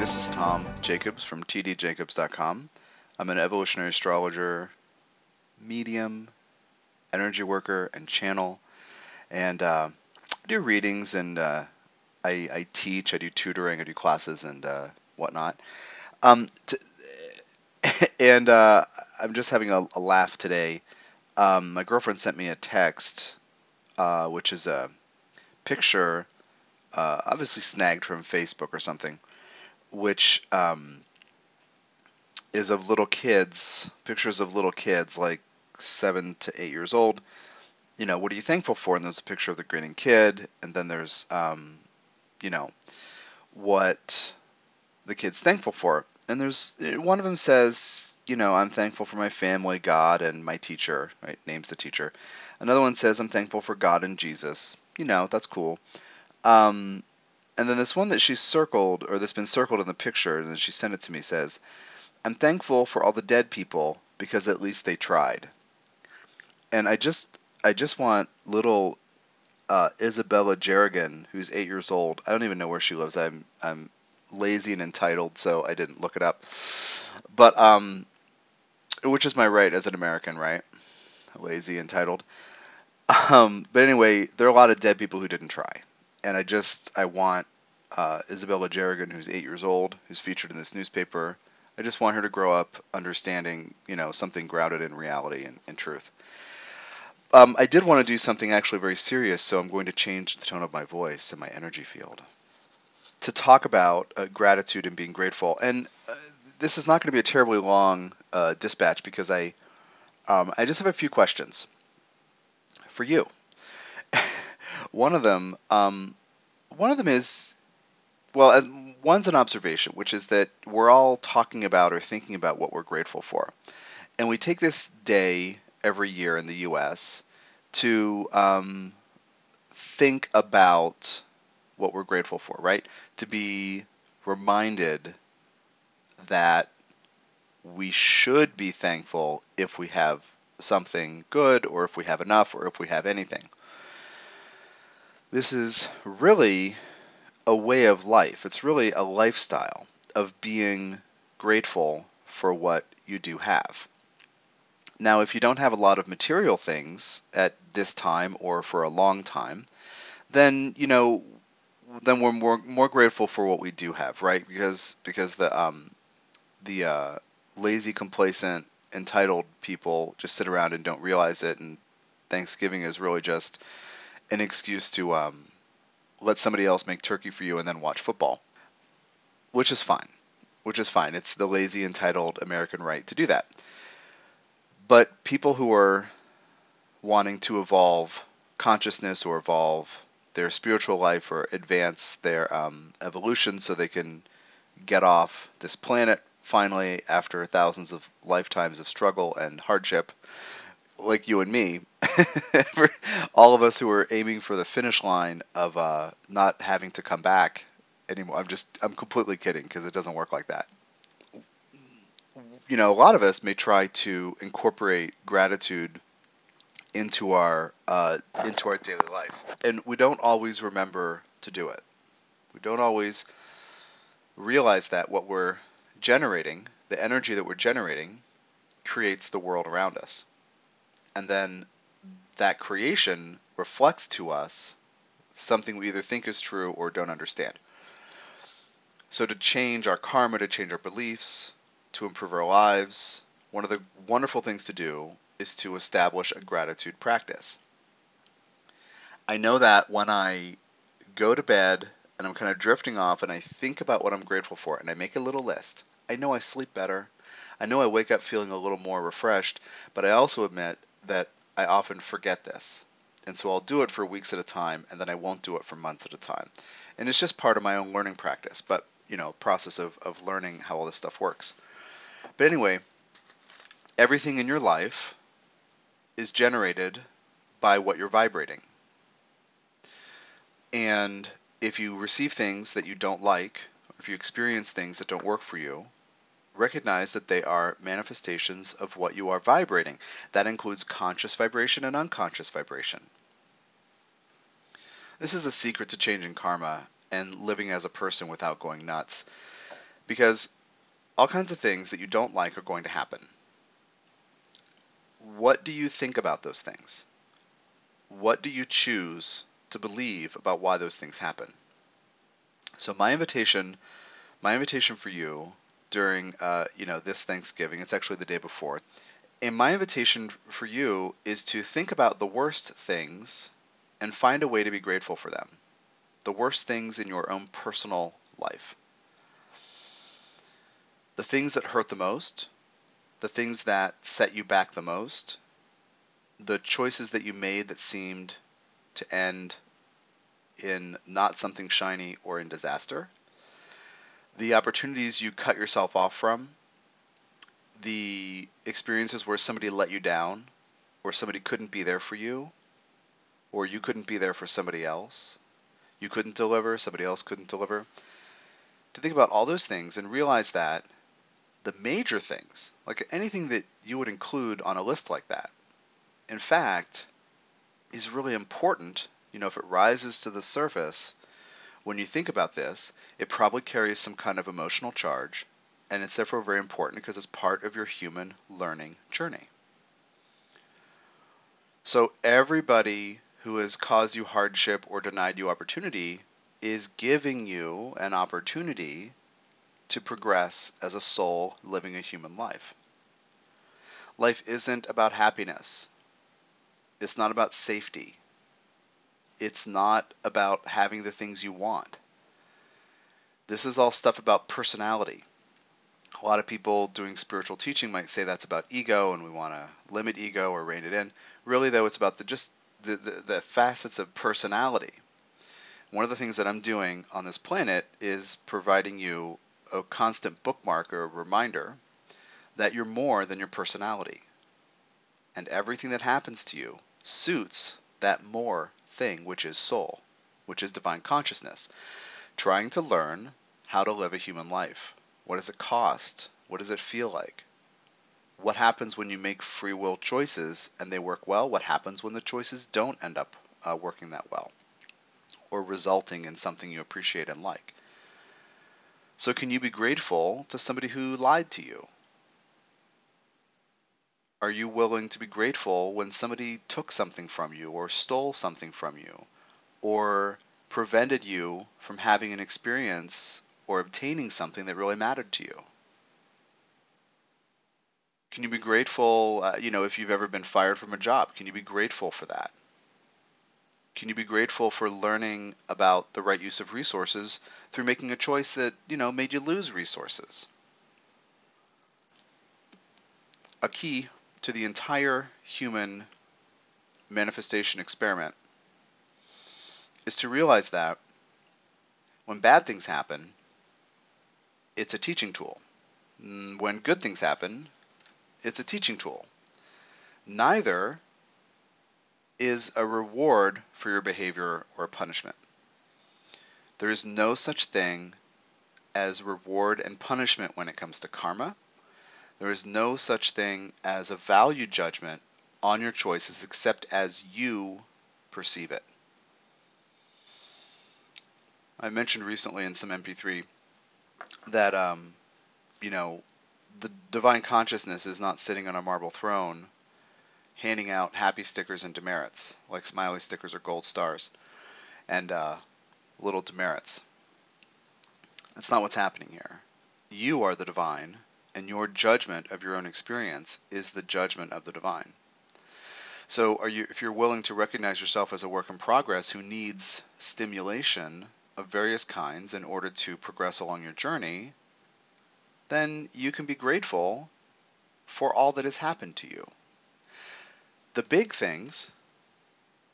This is Tom Jacobs from tdjacobs.com. I'm an evolutionary astrologer, medium, energy worker, and channel. And uh, I do readings and uh, I, I, teach, I do tutoring, I do classes and uh, whatnot. Um, and uh, I'm just having a, a laugh today. Um, my girlfriend sent me a text, uh, which is a picture, uh, obviously snagged from Facebook or something which um, is of little kids, pictures of little kids like seven to eight years old. You know, what are you thankful for? And there's a picture of the grinning kid, and then there's, um, you know, what the kid's thankful for. And there's one of them says, you know, I'm thankful for my family, God, and my teacher, right? Names the teacher. Another one says, I'm thankful for God and Jesus. You know, that's cool. Um, and then this one that she circled, or that's been circled in the picture, and then she sent it to me, says, I'm thankful for all the dead people because at least they tried. And I just, I just want little uh, Isabella Jerrigan, who's eight years old. I don't even know where she lives. I'm, I'm lazy and entitled, so I didn't look it up. But, um, which is my right as an American, right? Lazy, entitled. Um, but anyway, there are a lot of dead people who didn't try and I just I want uh, Isabella Jerrigan, who's eight years old, who's featured in this newspaper. I just want her to grow up understanding, you know, something grounded in reality and, and truth. Um, I did want to do something actually very serious, so I'm going to change the tone of my voice and my energy field to talk about uh, gratitude and being grateful. And uh, this is not going to be a terribly long uh, dispatch because I um, I just have a few questions for you. One of them, um, one of them is, well, one's an observation, which is that we're all talking about or thinking about what we're grateful for, and we take this day every year in the U.S. to um, think about what we're grateful for, right? To be reminded that we should be thankful if we have something good or if we have enough or if we have anything. This is really a way of life. It's really a lifestyle of being grateful for what you do have. Now, if you don't have a lot of material things at this time or for a long time, then you know, then we're more more grateful for what we do have, right? Because because the um, the uh, lazy, complacent, entitled people just sit around and don't realize it, and Thanksgiving is really just an excuse to um, let somebody else make turkey for you and then watch football, which is fine. Which is fine. It's the lazy, entitled American right to do that. But people who are wanting to evolve consciousness or evolve their spiritual life or advance their um, evolution so they can get off this planet finally after thousands of lifetimes of struggle and hardship like you and me, for all of us who are aiming for the finish line of uh, not having to come back anymore. I'm just, I'm completely kidding because it doesn't work like that. You know, a lot of us may try to incorporate gratitude into our uh, into our daily life, and we don't always remember to do it. We don't always realize that what we're generating, the energy that we're generating, creates the world around us and then that creation reflects to us something we either think is true or don't understand. So, to change our karma, to change our beliefs, to improve our lives, one of the wonderful things to do is to establish a gratitude practice. I know that when I go to bed and I'm kind of drifting off and I think about what I'm grateful for and I make a little list, I know I sleep better. I know I wake up feeling a little more refreshed, but I also admit that I often forget this. And so I'll do it for weeks at a time, and then I won't do it for months at a time. And it's just part of my own learning practice, but, you know, process of, of learning how all this stuff works. But anyway, everything in your life is generated by what you're vibrating. And if you receive things that you don't like, or if you experience things that don't work for you, recognize that they are manifestations of what you are vibrating. That includes conscious vibration and unconscious vibration. This is the secret to changing karma and living as a person without going nuts. Because all kinds of things that you don't like are going to happen. What do you think about those things? What do you choose to believe about why those things happen? So my invitation, my invitation for you during, uh, you know, this Thanksgiving, it's actually the day before, and my invitation for you is to think about the worst things and find a way to be grateful for them. The worst things in your own personal life. The things that hurt the most, the things that set you back the most, the choices that you made that seemed to end in not something shiny or in disaster, the opportunities you cut yourself off from, the experiences where somebody let you down, or somebody couldn't be there for you, or you couldn't be there for somebody else, you couldn't deliver, somebody else couldn't deliver. To think about all those things and realize that the major things, like anything that you would include on a list like that, in fact, is really important. You know, if it rises to the surface, when you think about this, it probably carries some kind of emotional charge, and it's therefore very important because it's part of your human learning journey. So, everybody who has caused you hardship or denied you opportunity is giving you an opportunity to progress as a soul living a human life. Life isn't about happiness. It's not about safety. It's not about having the things you want. This is all stuff about personality. A lot of people doing spiritual teaching might say that's about ego and we want to limit ego or rein it in. Really, though, it's about the just the, the, the facets of personality. One of the things that I'm doing on this planet is providing you a constant bookmark or a reminder that you're more than your personality. And everything that happens to you suits that more thing, which is soul, which is divine consciousness. Trying to learn how to live a human life. What does it cost? What does it feel like? What happens when you make free will choices and they work well? What happens when the choices don't end up uh, working that well or resulting in something you appreciate and like? So, can you be grateful to somebody who lied to you? Are you willing to be grateful when somebody took something from you or stole something from you or prevented you from having an experience or obtaining something that really mattered to you? Can you be grateful, uh, you know, if you've ever been fired from a job? Can you be grateful for that? Can you be grateful for learning about the right use of resources through making a choice that, you know, made you lose resources? A key to the entire human manifestation experiment is to realize that when bad things happen, it's a teaching tool. Mm, when good things happen, it's a teaching tool. Neither is a reward for your behavior or a punishment. There is no such thing as reward and punishment when it comes to karma. There is no such thing as a value judgment on your choices except as you perceive it. I mentioned recently in some MP3 that, um, you know, the divine consciousness is not sitting on a marble throne handing out happy stickers and demerits, like smiley stickers or gold stars, and uh, little demerits. That's not what's happening here. You are the divine, and your judgment of your own experience is the judgment of the divine. So, are you, if you're willing to recognize yourself as a work in progress who needs stimulation of various kinds in order to progress along your journey, then you can be grateful for all that has happened to you. The big things,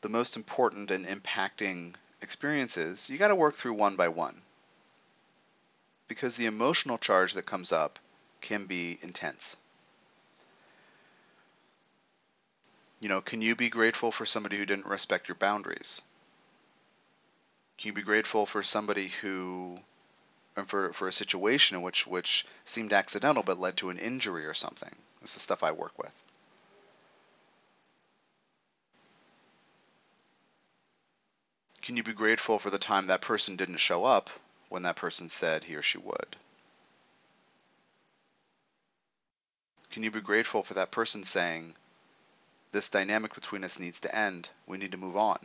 the most important and impacting experiences, you got to work through one by one. Because the emotional charge that comes up can be intense. You know, can you be grateful for somebody who didn't respect your boundaries? Can you be grateful for somebody who and for, for a situation in which which seemed accidental but led to an injury or something? This is stuff I work with. Can you be grateful for the time that person didn't show up when that person said he or she would? Can you be grateful for that person saying, this dynamic between us needs to end, we need to move on?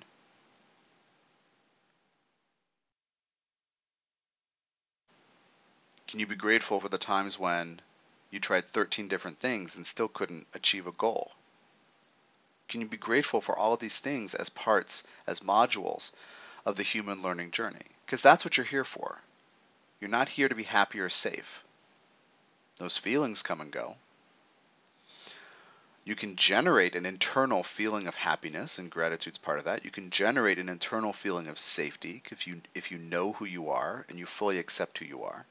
Can you be grateful for the times when you tried 13 different things and still couldn't achieve a goal? Can you be grateful for all of these things as parts, as modules of the human learning journey? Because that's what you're here for. You're not here to be happy or safe. Those feelings come and go. You can generate an internal feeling of happiness, and gratitude's part of that. You can generate an internal feeling of safety if you if you know who you are and you fully accept who you are.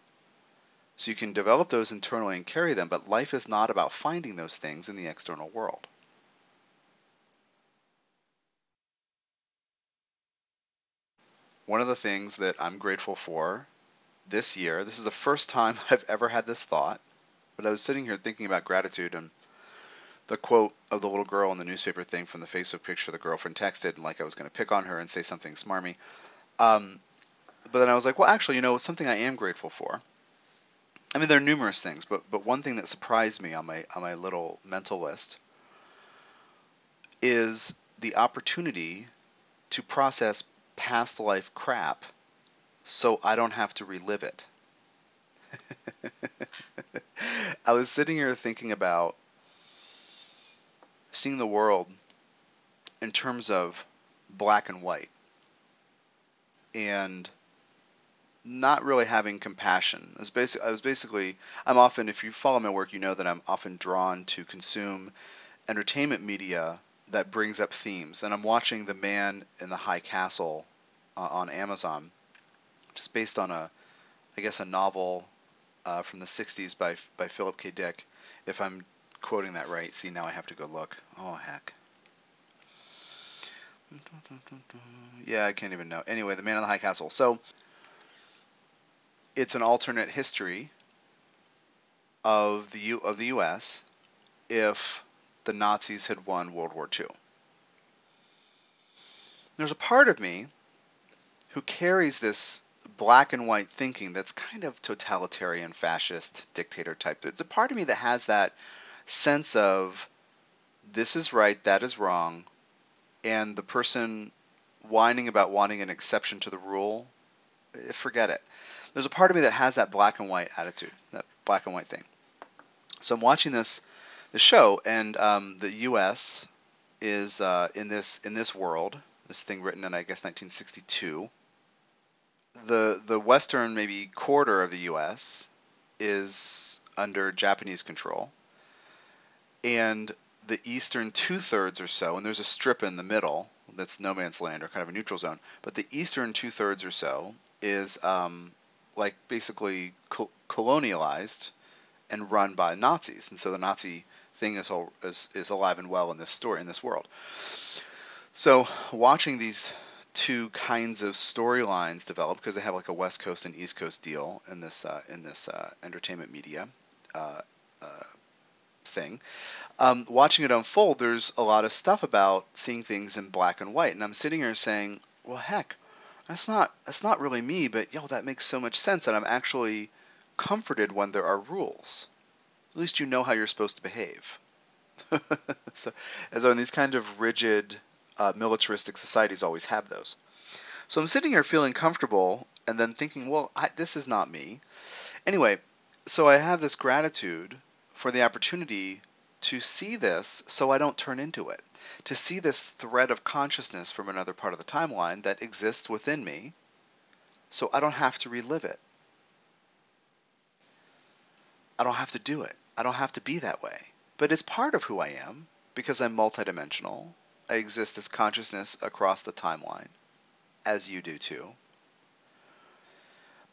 So you can develop those internally and carry them, but life is not about finding those things in the external world. one of the things that I'm grateful for this year, this is the first time I've ever had this thought, but I was sitting here thinking about gratitude and the quote of the little girl in the newspaper thing from the Facebook picture the girlfriend texted, and like I was going to pick on her and say something smarmy. Um, but then I was like, well, actually, you know, something I am grateful for. I mean, there are numerous things, but but one thing that surprised me on my on my little mental list is the opportunity to process past life crap so I don't have to relive it. I was sitting here thinking about seeing the world in terms of black and white and not really having compassion. I was, basic, I was basically, I'm often, if you follow my work, you know that I'm often drawn to consume entertainment media that brings up themes. And I'm watching The Man in the High Castle uh, on Amazon, is based on a, I guess, a novel uh, from the 60s by, by Philip K. Dick. If I'm quoting that right, see, now I have to go look. Oh, heck. Yeah, I can't even know. Anyway, The Man in the High Castle. So, it's an alternate history of the U- of the U.S. if the Nazis had won World War II. There's a part of me who carries this black and white thinking that's kind of totalitarian, fascist, dictator type. It's a part of me that has that sense of this is right, that is wrong, and the person whining about wanting an exception to the rule, eh, forget it. There's a part of me that has that black and white attitude, that black and white thing. So I'm watching this the show, and um, the U.S. is uh, in this in this world. This thing written in I guess 1962. The the western maybe quarter of the U.S. is under Japanese control, and the eastern two thirds or so, and there's a strip in the middle that's no man's land or kind of a neutral zone. But the eastern two thirds or so is um, like basically co- colonialized and run by Nazis, and so the Nazi thing is, is is alive and well in this story in this world. So watching these two kinds of storylines develop because they have like a West Coast and East Coast deal in this uh, in this uh, entertainment media uh, uh thing. Um, watching it unfold, there's a lot of stuff about seeing things in black and white, and I'm sitting here saying, "Well, heck, that's not that's not really me, but yo, that makes so much sense, and I'm actually comforted when there are rules." at least you know how you're supposed to behave. so, as in these kind of rigid uh, militaristic societies always have those. So I'm sitting here feeling comfortable and then thinking, well, I, this is not me. Anyway, so I have this gratitude for the opportunity to see this so I don't turn into it, to see this thread of consciousness from another part of the timeline that exists within me so I don't have to relive it. I don't have to do it. I don't have to be that way. But it's part of who I am because I'm multidimensional. I exist as consciousness across the timeline, as you do too.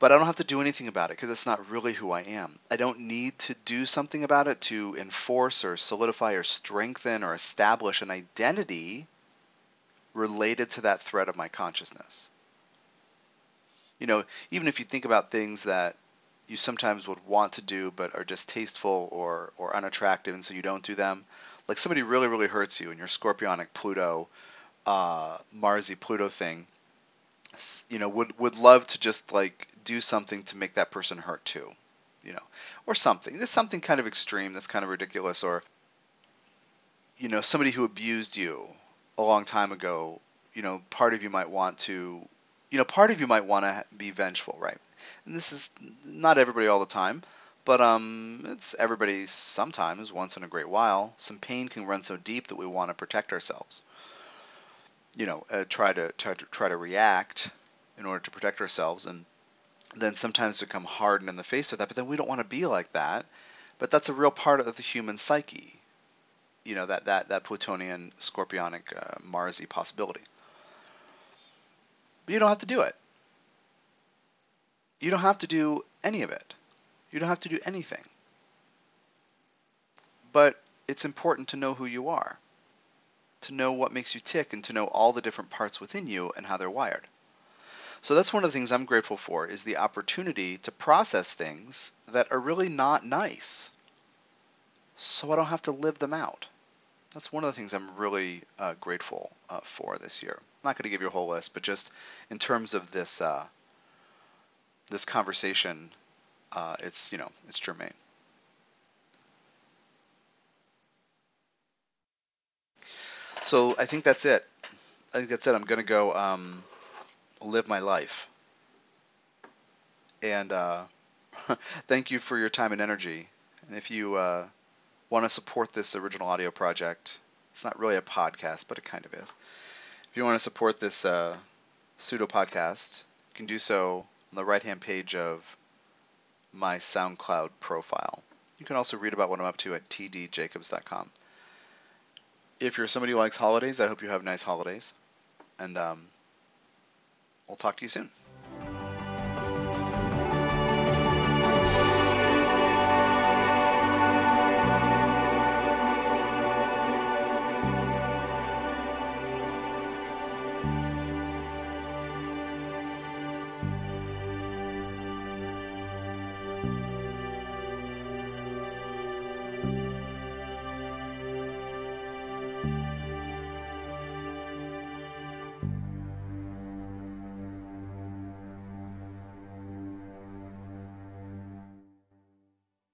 But I don't have to do anything about it because it's not really who I am. I don't need to do something about it to enforce or solidify or strengthen or establish an identity related to that thread of my consciousness. You know, even if you think about things that you sometimes would want to do but are distasteful or, or unattractive and so you don't do them. Like somebody really, really hurts you and your scorpionic Pluto, uh, Marsy Pluto thing, you know, would, would love to just like do something to make that person hurt too. you know, or something. Just something kind of extreme that's kind of ridiculous, or you know, somebody who abused you a long time ago. You know, part of you might want to, you know, part of you might want to be vengeful, right? And this is not everybody all the time, but um, it's everybody sometimes, once in a great while. Some pain can run so deep that we want to protect ourselves. You know, uh, try to try to try to react in order to protect ourselves, and then sometimes become hardened in the face of that. But then we don't want to be like that. But that's a real part of the human psyche. You know, that that that Plutonian, Scorpionic, uh, Marsy possibility. But you don't have to do it. You don't have to do any of it. You don't have to do anything. But it's important to know who you are, to know what makes you tick, and to know all the different parts within you and how they're wired. So that's one of the things I'm grateful for is the opportunity to process things that are really not nice so I don't have to live them out. That's one of the things I'm really uh, grateful uh, for this year. I'm not going to give you a whole list, but just in terms of this uh, this conversation, uh, it's you know it's germane. So I think that's it. I think that's it. I'm going to go um, live my life. And uh, thank you for your time and energy. And if you uh, want to support this original audio project, it's not really a podcast, but it kind of is. If you want to support this uh, pseudo podcast, you can do so on the right hand page of my SoundCloud profile. You can also read about what I'm up to at tdjacobs.com. If you're somebody who likes holidays, I hope you have nice holidays. And um, we'll talk to you soon.